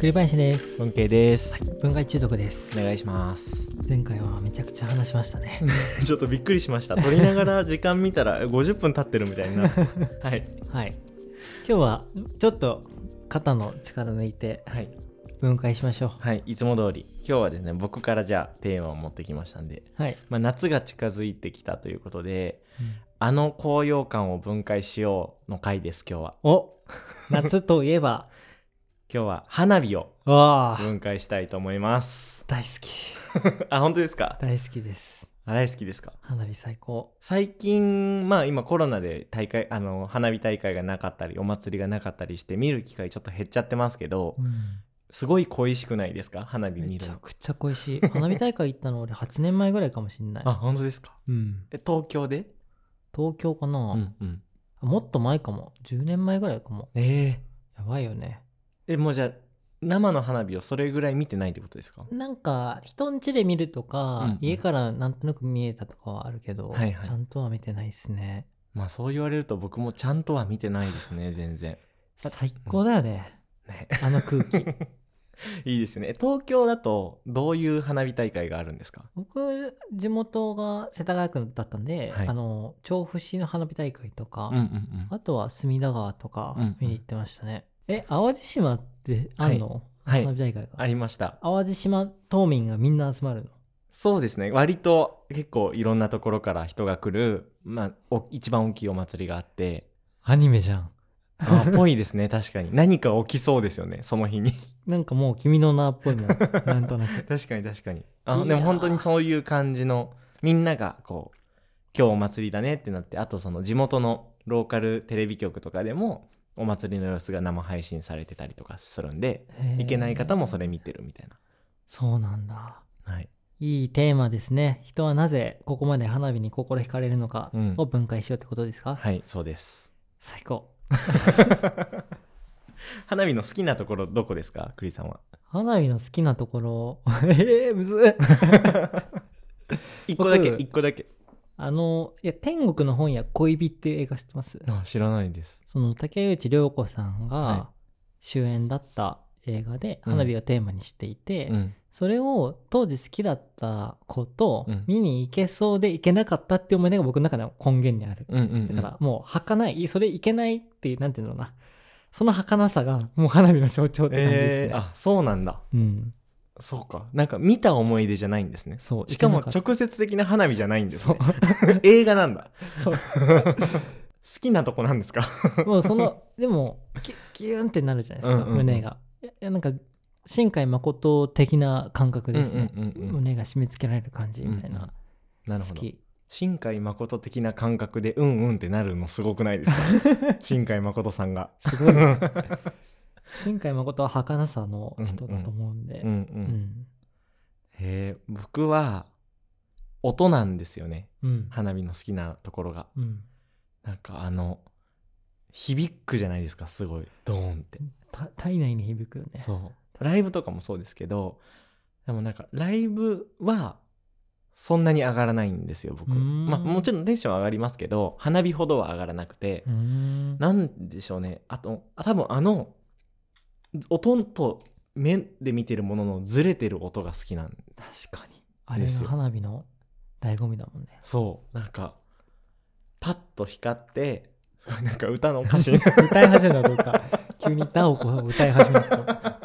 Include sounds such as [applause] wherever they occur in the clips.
栗林です。文系です、文化中毒です。お願いします。前回はめちゃくちゃ話しましたね。[laughs] ちょっとびっくりしました。撮りながら時間見たら50分経ってるみたいな。[laughs] はい。はい。今日はちょっと肩の力抜いてはい。分解しましょはい。いつも通り。今日はですね僕からじゃあテーマを持ってきましたんで、うはい、まあ、夏が近づいてきたということであの高揚感を分解しようの回です今日は。お夏といえば [laughs] 今日は花火をわあ。分解したいと思います。大好き。[laughs] あ本当ですか？大好きです。あ大好きですか？花火最高。最近まあ今コロナで大会あの花火大会がなかったりお祭りがなかったりして見る機会ちょっと減っちゃってますけどすごい恋しくないですか？花火見るの。めちゃくちゃ恋しい。花火大会行ったの俺8年前ぐらいかもしんない。あ本当ですか？うん。え東京で？東京かな、うんうん。もっと前かも。10年前ぐらいかも。えやばいよね。ー、えもうじゃあ生の花火をそれぐらい見てないってことですか？なんか人ん家で見るとか、うんうん。家からなんとなく見えたとかはあるけど、はいはい。ちゃんとは見てないっすね。まあそう言われると僕もちゃんとは見てないですね [laughs] 全然。[laughs] 最高だよね、ね。あの空気。[laughs] いいですね。え東京だとどういう花火大会があるんですか？僕地元が世田谷区だったんで、はい。あの調布市の花火大会とか、うんうんうん。あとは隅田川とか見に行ってましたね、え淡路島ってあんの、はい。花火大会が、ありました。淡路島島民がみんな集まるのそうですね割と結構いろんなところから人が来る、まあ、お一番大きいお祭りがあってアニメじゃんあぽいですね確かに何か起きそうですよねその日になんかもう君の名っぽいもんなんとなく確かに確かにあいやーでも本当にそういう感じのみんながこう今日お祭りだねってなってあとその地元のローカルテレビ局とかでもお祭りの様子が生配信されてたりとかするんで行けない方もそれ見てるみたいそうなんだ。なはい。いいテーマですね。人はなぜここまで花火に心惹かれるのかうん。を分解しようってことですか、はいそうです。最高。[laughs] 花火の好きなところどこですか？クリさんは。花火の好きなところ。[laughs] えー、むずっ。一個だけ僕。一個だけあのいや天国の本屋恋人っていう映画知ってます？あ知らないですその竹内涼子さんはが主演だった映画で花火をテーマにしていて、うんそれを当時好きだった子とうん見に行けそうで行けなかったっていう思い出が僕の中の根源にある。うんうんうんだからもう儚い、それ行けないっていう、なんていうのかな。その儚さがもう花火の象徴って感じですね。えー、あそうなんだうん。そうかなんか見た思い出じゃないんですねそう。しかも直接的な花火じゃないんですそうね。[laughs] 映画なんだそう。[laughs] 好きなとこなんですか？もうその、でも、キュキューンってなるじゃないですか、うんうんうん胸が。いや、なんか、新海誠的な感覚ですね。うんうんうんうん胸が締め付けられる感じみたいな。なるほど好き。新海誠的な感覚でうんうんってなるのすごくないですか？[laughs] 新海誠さんがすごい。新海誠は儚さの人だと思うんで。うんうん、うん。へえ僕は音なんですよねうん。花火の好きなところがうん。なんかあの響くじゃないですかすごいドーンってた体内に響くよね。そうライブとかもそうですけどでもなんかライブはそんなに上がらないんですよ僕うーんまあもちろんテンション上がりますけど花火ほどは上がらなくてうーん。なんでしょうねあとあ多分あの音と目で見てるもののずれてる音が好きなん確かに。あれがですよ花火の醍醐味だもんね。そうなんかパッと光ってすごいなんか歌の歌詞に [laughs] 歌い始めたどうか。急にダオコを歌い始めた。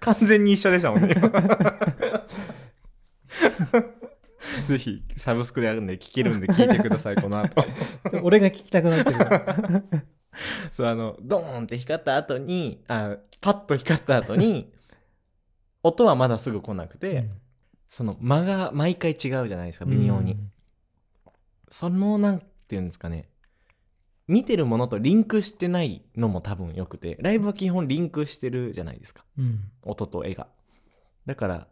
完全に一緒でしたもんねぜひサブスクであるんで聴けるんで聞いてくださいこの後 [laughs] 俺が聞きたくなってる。[laughs] そうあのドーンって光った後にあパッと光った後に [laughs] 音はまだすぐ来なくて、その間が毎回違うじゃないですか微妙に、そのなんていうんですかね。見てるものとリンクしてないのも多分よくてライブは基本リンクしてるじゃないですか。うん。うん。音と絵が。だから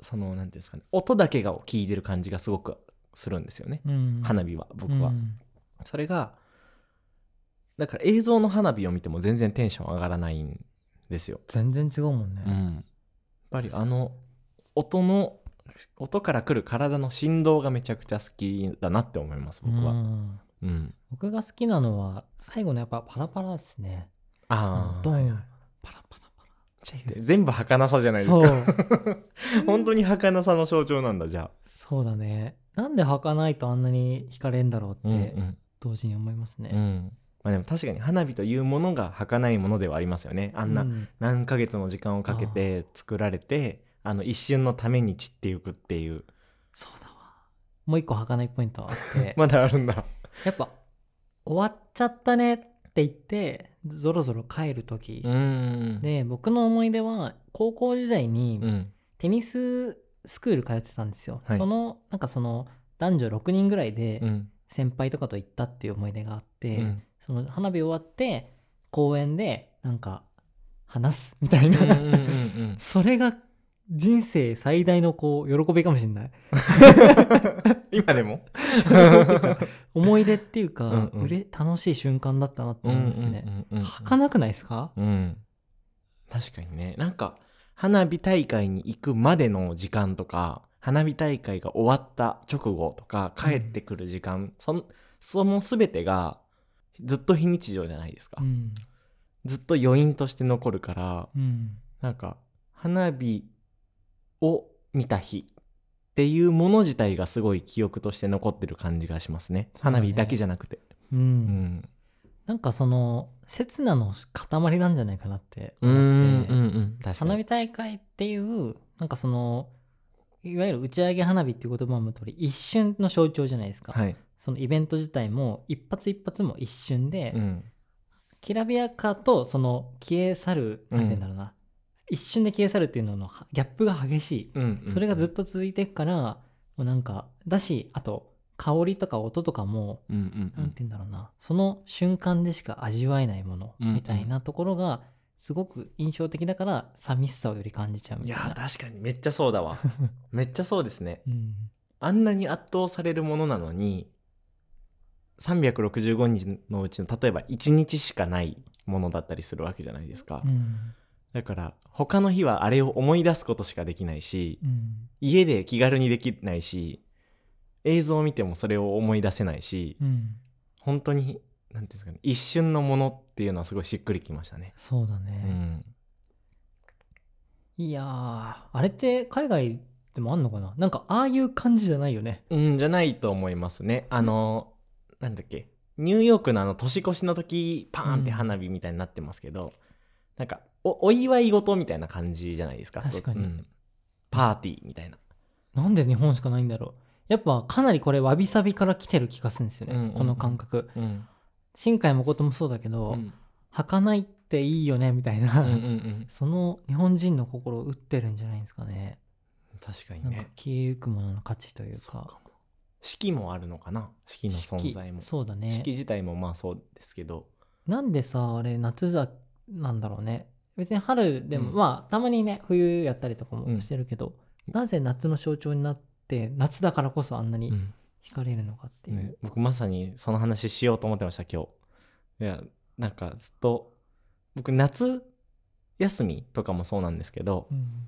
そのなんていうんですかね。音だけが聞いてる感じがすごくするんですよね、うん。花火は僕は、うん。それがだから映像の花火を見ても全然テンション上がらないんですよ、全然違うもんね。うん、やっぱりあの音の音から来る体の振動がめちゃくちゃ好きだなって思います僕は。うん。うん。僕が好きなのは最後のやっぱパラパラですね。ああドン。全部儚さじゃないですそかう。[laughs] 本当に儚さの象徴なんだじゃそうだね。なんで履かないとあんなに惹かれんだろうあ、ってうん。同時に思いますね、うんまあ、でも確かに花火というものが儚いものではありますよね。あんなうん。何ヶ月も時間をかけて作られてあの一瞬のために散っていくっていう。そうだわ。もう一個履かないポイントあって、[laughs] まだあるんだ。やっぱ終わっちゃったねって言ってぞろぞろ帰る時。で僕の思い出は高校時代にうん。テニススクール通ってたんですよ、はい。そのなんかその男女6人ぐらいでうん。先輩とかと行ったっていう思い出があって、うんその花火終わって公園でなんか話すみたいな、うんうんうんうん [laughs] それが人生最大のこう喜びかもしれない。[laughs] 今でも？[laughs] 思い出っていうかうんうん。楽しい瞬間だったなって思うんですね、うんうんうんうん儚くないですか？うん。確かにね。なんか花火大会に行くまでの時間とか花火大会が終わった直後とか帰ってくる時間、そのその全てがずっと非日常じゃないですか、うん。ずっと余韻として残るからうん。なんか花火を見た日っていうもの自体がすごい記憶として残ってる感じがしますね。ね。花火だけじゃなくて。うん。うん。なんかその刹那の塊なんじゃないかなってうん思って、うんうん確かに。花火大会っていうなんかそのいわゆる打ち上げ花火っていう言葉の通り一瞬の象徴じゃないですか、はい、そのイベント自体も一発一発も一瞬で、うん、きらびやかとその消え去るなんて言うんだろうな、一瞬で消え去るっていうののギャップが激しい、うんうんそれがずっと続いていくからもうなんかだしあと香りとか音とかもうんうんうなんんて言うんだろうな。その瞬間でしか味わえないものうんうん。みたいなところがすごく印象的だから寂しさをより感じちゃういみたいな。や確かに。めっちゃそうだわ。[laughs] めっちゃそうですね。うん。あんなに圧倒されるものなのに365日のうちの例えば1日しかないものだったりするわけじゃないですか、うん。だから他の日はあれを思い出すことしかできないしうん。家で気軽にできないし映像を見てもそれを思い出せないしうん。本当になんていうんですかね一瞬のものっていうのはすごいしっくりきましたね。うそうだね、ん。いやーあれって海外でもあんのかな？なんかああいう感じじゃないよね。うんじゃないと思いますね。あのなんだっけ？ニューヨークのあの年越しの時パーンって花火みたいになってますけど、なんかおお祝い事みたいな感じじゃないですか？確かに。うん。パーティーみたいな。なんで日本しかないんだろう。やっぱかなりこれわびさびから来てる気がするんですよね、うんうんうん。この感覚。うん。新海誠もそうだけど、うん。履かないっていいよねみたいな、うんうんうん。その日本人の心を打ってるんじゃないですかね。確かにね。消えゆくものの価値というか。そうかも四季もあるのかな？四季の存在も。そうだね。四季自体もまあそうですけど。なんでさあれ夏だなんだろうね。別に春でも、うん。まあたまにね冬やったりとかうんもしてるけど、なぜ夏の象徴になって夏だからこそあんなにうん。惹かれるのかっていう、ね、僕まさにその話しようと思ってました今日。いやなんかずっと僕夏休みとかもそうなんですけどうん。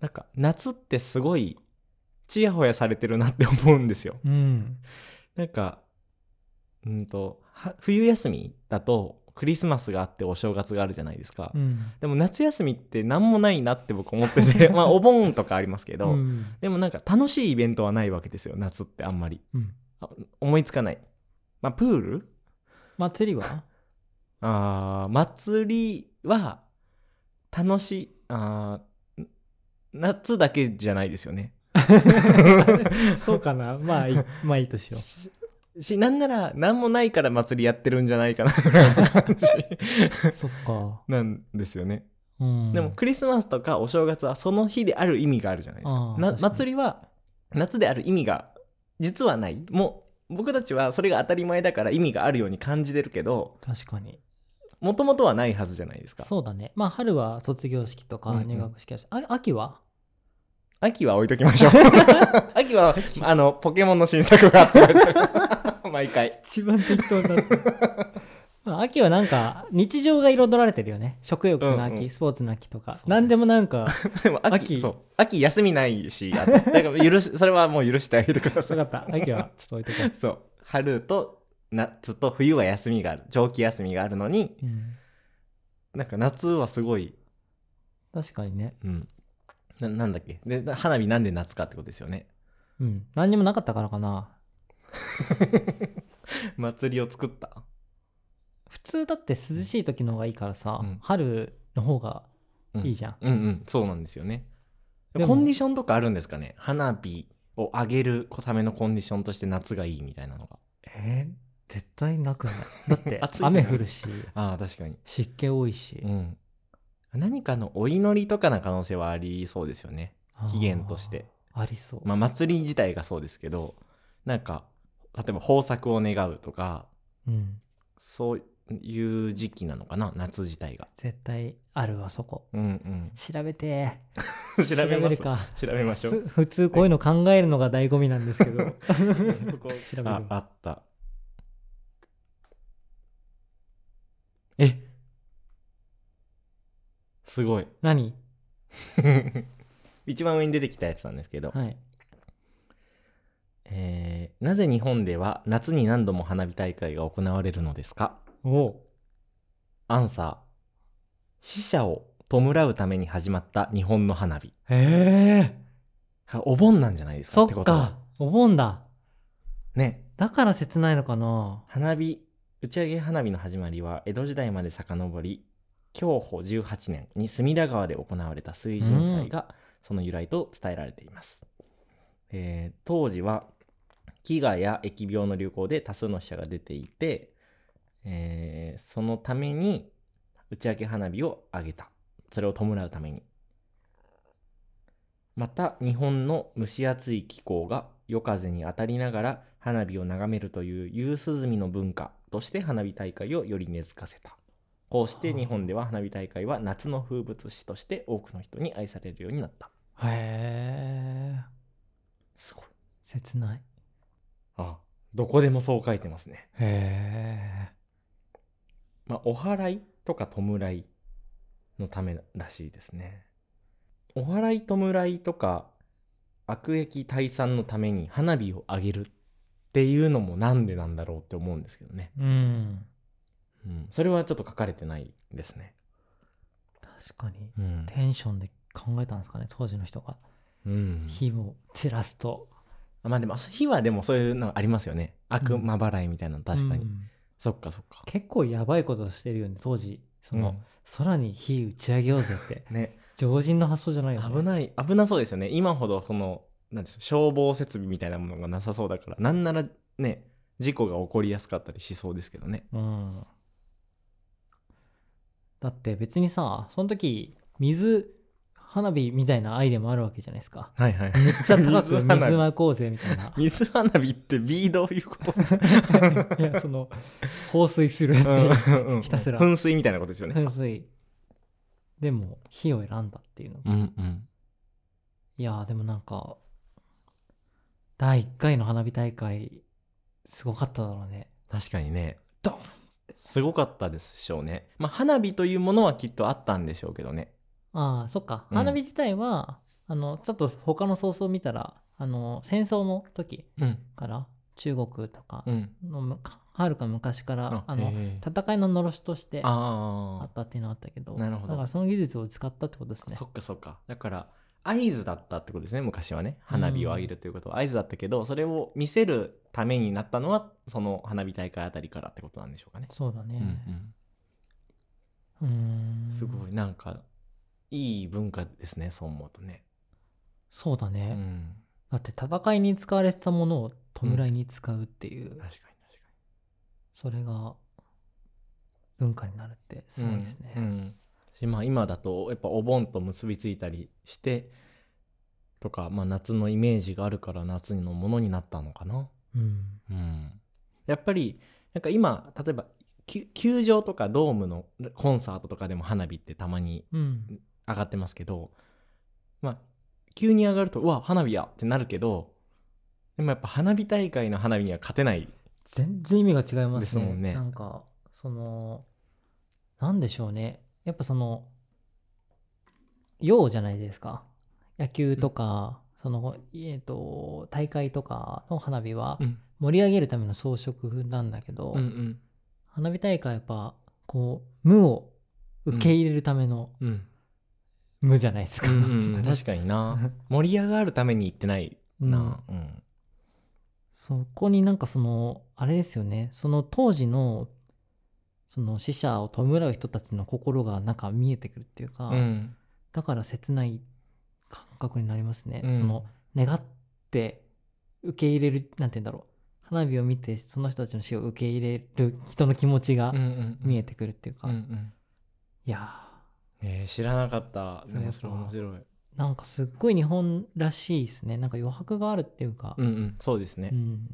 なんか夏ってすごいちやほやされてるなって思うんですようんなんかうんと冬休みだとクリスマスがあってお正月があるじゃないですか、うんでも夏休みって何もないなって僕思っててまあお盆とかありますけど、うんでもなんか楽しいイベントはないわけですよ夏ってあんまりうん思いつかないまあプール祭りはあ祭りは楽しいあ夏だけじゃないですよね [laughs] そうかな。まあいいまあいいとしよしなんなら何もないから祭りやってるんじゃないかな。ぐらいの感じうそっか、なんですよね、うん、でもクリスマスとかお正月はその日である意味があるじゃないですか。祭りは夏である意味が実はない。もう僕たちはそれが当たり前だから意味があるように感じてるけど確かに。もともとはないはずじゃないですか。そうだね。まあ春は卒業式とかうんうん。入学式だし、あ秋は？秋は置いときましょう。[laughs] 秋はあのポケモンの新作が発売される毎回。一番適当だまあ秋はなんか日常が彩られてるよね。食欲の秋、うんうん。スポーツの秋とか。何でもなんか [laughs] でも秋秋。そう。秋休みないしだから許しそれはもう許してあげてください。分かった。秋はちょっと置いとこ [laughs] そう。春と夏と冬は休みがある。長期休みがあるのにう、うん、なんか夏はすごい。確かにね。うんななんだっけ？で花火なんで夏かってことですよね。うん。何にもなかったからかな。[laughs] 祭りを作った？普通だって涼しい時の方がいいからさ、うん。春の方がいいじゃん、うんうん。そうなんですよね。でもコンディションとかあるんですかね？花火を上げるためのコンディションとして夏がいいみたいなのが。えー？絶対なくない？だって [laughs] 暑いよね。雨降るしああ確かに。湿気多いし、うん何かのお祈りとかな可能性はありそうですよね。起源として。ありそう、まあ祭り自体がそうですけどなんか例えば豊作を願うとかうん。そういう時期なのかな？夏自体が。絶対あるわそこ。うんうん。調べて。[laughs] 調べます。るか。調べましょう。ふ普通こういうの考えるのが醍醐味なんですけど。ここ [laughs] 調べる。ああった。え？すごい。何？[laughs] 一番上に出てきたやつなんですけど、はい。えーなぜ日本では夏に何度も花火大会が行われるのですか？お。アンサー。死者を弔うために始まった日本の花火。へえお盆なんじゃないですか？そってことは。かお盆だ。ね。だから切ないのかな。花火打ち上げ花火の始まりは江戸時代まで遡り享保18年に隅田川で行われた水神祭がその由来と伝えられています、えー当時は飢餓や疫病の流行で多数の死者が出ていて、えーそのために打ち上げ花火を上げた。それを弔うために。また日本の蒸し暑い気候が夜風に当たりながら花火を眺めるという夕涼みの文化として花火大会をより根付かせたこうして日本では花火大会は夏の風物詩として多くの人に愛されるようになった。へえすごい切ない。あどこでもそう書いてますね。へえまあお祓いとか弔いのためらしいですね。お祓い弔いとか悪役退散のために花火を上げるっていうのもなんでなんだろうって思うんですけどね、うんうん、それはちょっと書かれてないですね。確かに。うん、テンションで考えたんですかね当時の人が。うん、火を散らすと。まあでも火はでもそういうのありますよね。悪魔払いみたいなの確かに、うん。そっかそっか。結構やばいことしてるよね当時。その、うん。空に火打ち上げようぜって。[laughs] ね。常人の発想じゃないよね。危ない。危なそうですよね。今ほどそのなんですか消防設備みたいなものがなさそうだからなんならね事故が起こりやすかったりしそうですけどね。うんだって別にさその時水花火みたいなアイデアもあるわけじゃないですか。はいはい。めっちゃ高く水まこうぜみたいな。水花火ってビーどういうこといやその放水するっていううんひたすら。噴水みたいなことですよね。噴水。でも火を選んだっていうの、うんうん。いやーでもなんか第1回の花火大会すごかっただろうね。確かにね。ドンすごかったでしょうね。まあ花火というものはきっとあったんでしょうけどね。ああそっか。うん。花火自体は、あのちょっと他のソースを見たらあの戦争の時うん。から中国とかうん。のむかはるか昔からあのへー戦いののろしとしてああ。ったっていうのはあったけどなるほど。だからその技術を使ったってことですね。あそっかそっか。だから合図だったってことですね昔はね。花火を上げるということは。合図だったけど、それを見せるためになったのはその花火大会あたりからってことなんでしょうかね、そうだね。うんうーん。すごいなんかいい文化ですねそう思うとね、うそうだね、ん、だって戦いに使われてたものを弔いに使うっていう、確かに確かそれが文化になるってすにごいですね、うんうんしまあ今だとやっぱお盆と結びついたりしてとか、まあ、夏のイメージがあるから夏のものになったのかな。うん。うん、やっぱりなんか今例えばき球場とかドームのコンサートとかでも花火ってたまにうん。上がってますけどまあ急に上がるとうわ花火やってなるけどでもやっぱ花火大会の花火には勝てない。全然意味が違いますね。ですもんね。なんかそのなんでしょうねやっぱその用じゃないですか。野球とか、そのえっ、と大会とかの花火はうん。盛り上げるための装飾なんだけど、うんうん。花火大会はやっぱこう無を受け入れるためのうん。無じゃないですか。うんうん [laughs] 確かにな。盛り上がるために行ってないな。うん。そこになんかそのあれですよね。その当時のその死者を弔う人たちの心がなんか見えてくるっていうか、うん。だから切ない感覚になりますね、うん。その願って受け入れるなんて言うんだろう。花火を見てその人たちの死を受け入れる人の気持ちが見えてくるっていうか、うんうん。いやえー知らなかった。でもそれ面白い。ーなんかすっごい日本らしいですね。なんか余白があるっていうか、うんうん。そうですね。うん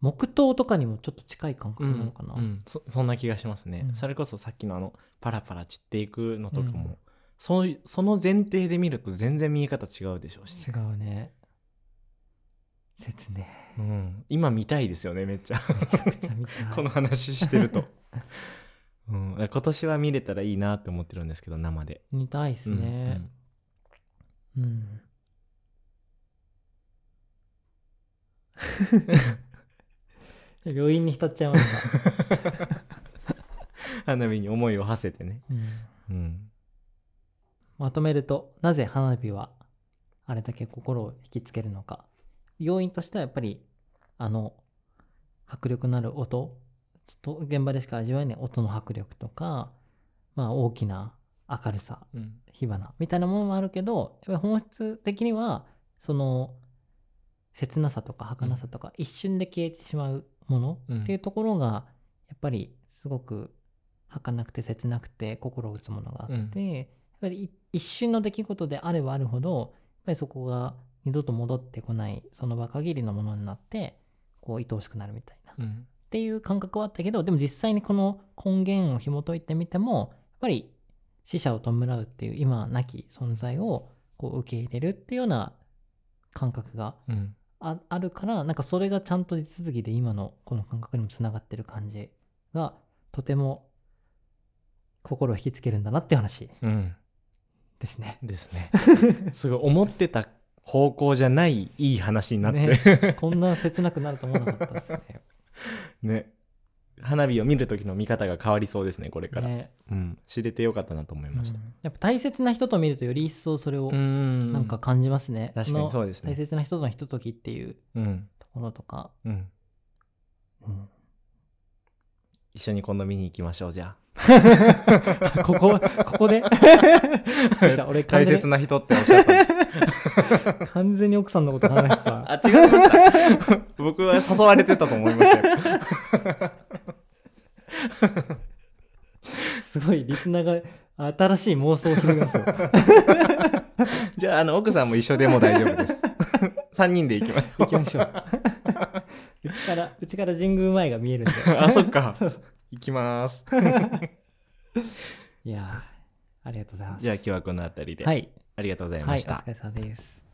木刀とかにもちょっと近い感覚なのかな、うんうん。そそんな気がしますね、うん。それこそさっきのあのパラパラ散っていくのとかも、うん。そういその前提で見ると全然見え方違うでしょうし。違、うね。説明うん、今見たいですよねめっちゃ。めちゃくちゃ見たい。[laughs] この話してると、[laughs] うん、今年は見れたらいいなって思ってるんですけど生で。見たいですね。うん、[laughs] 病院に浸っちゃいました、う [laughs] ん花火に思いを馳せてね、うん。うん、まとめるとなぜ花火はあれだけ心を引きつけるのか。要因としてはやっぱりあの迫力のある音。と現場でしか味わえない音の迫力とか、まあ、大きな明るさうん。火花みたいなものもあるけどやっぱり本質的にはその切なさとか儚さとか一瞬で消えてしまうものうん。っていうところがやっぱりすごく儚くて切なくて心を打つものがあって、うん。やっぱりい一瞬の出来事であればあるほどやっぱりそこが二度と戻ってこないその場限りのものになってこう愛おしくなるみたいな。うん。っていう感覚はあったけどでも実際にこの根源を紐解いてみてもやっぱり死者を弔うっていう今なき存在をこう受け入れるっていうような感覚がうんああるからなんかそれがちゃんと地続きで今のこの感覚にもつながってる感じがとても心を引きつけるんだなっていう話うん。ですね。ですね。すごい思ってた方向じゃないいい話になって、ね。こんな切なくなると思わなかったですね。[laughs] ね花火を見る時の見方が変わりそうですねこれから、ね。うん、知れてよかったなと思いました。うん。やっぱ大切な人と見るとより一層それをうん。なんか感じますね。確かにそうですね。の大切な人とのひとときっていううん。ところとか、うん。うん一緒に今度見に行きましょうじゃ [laughs] ここ、ここで？[laughs] 俺大切な人っておっしゃった [laughs] 完全に奥さんのこと話してた。あ違いました僕は誘われてたと思いましたよ。すごいリスナーが新しい妄想を広げますよ。じゃああの奥さんも一緒でも大丈夫です。3人で行きましょ行きましょう。うちから、うちから神宮前が見えるんで。う [laughs] あそっか行きますいやーありがとうございます。じゃあ今日はこの辺りで、はい。ありがとうございはい、おました、疲れ様です。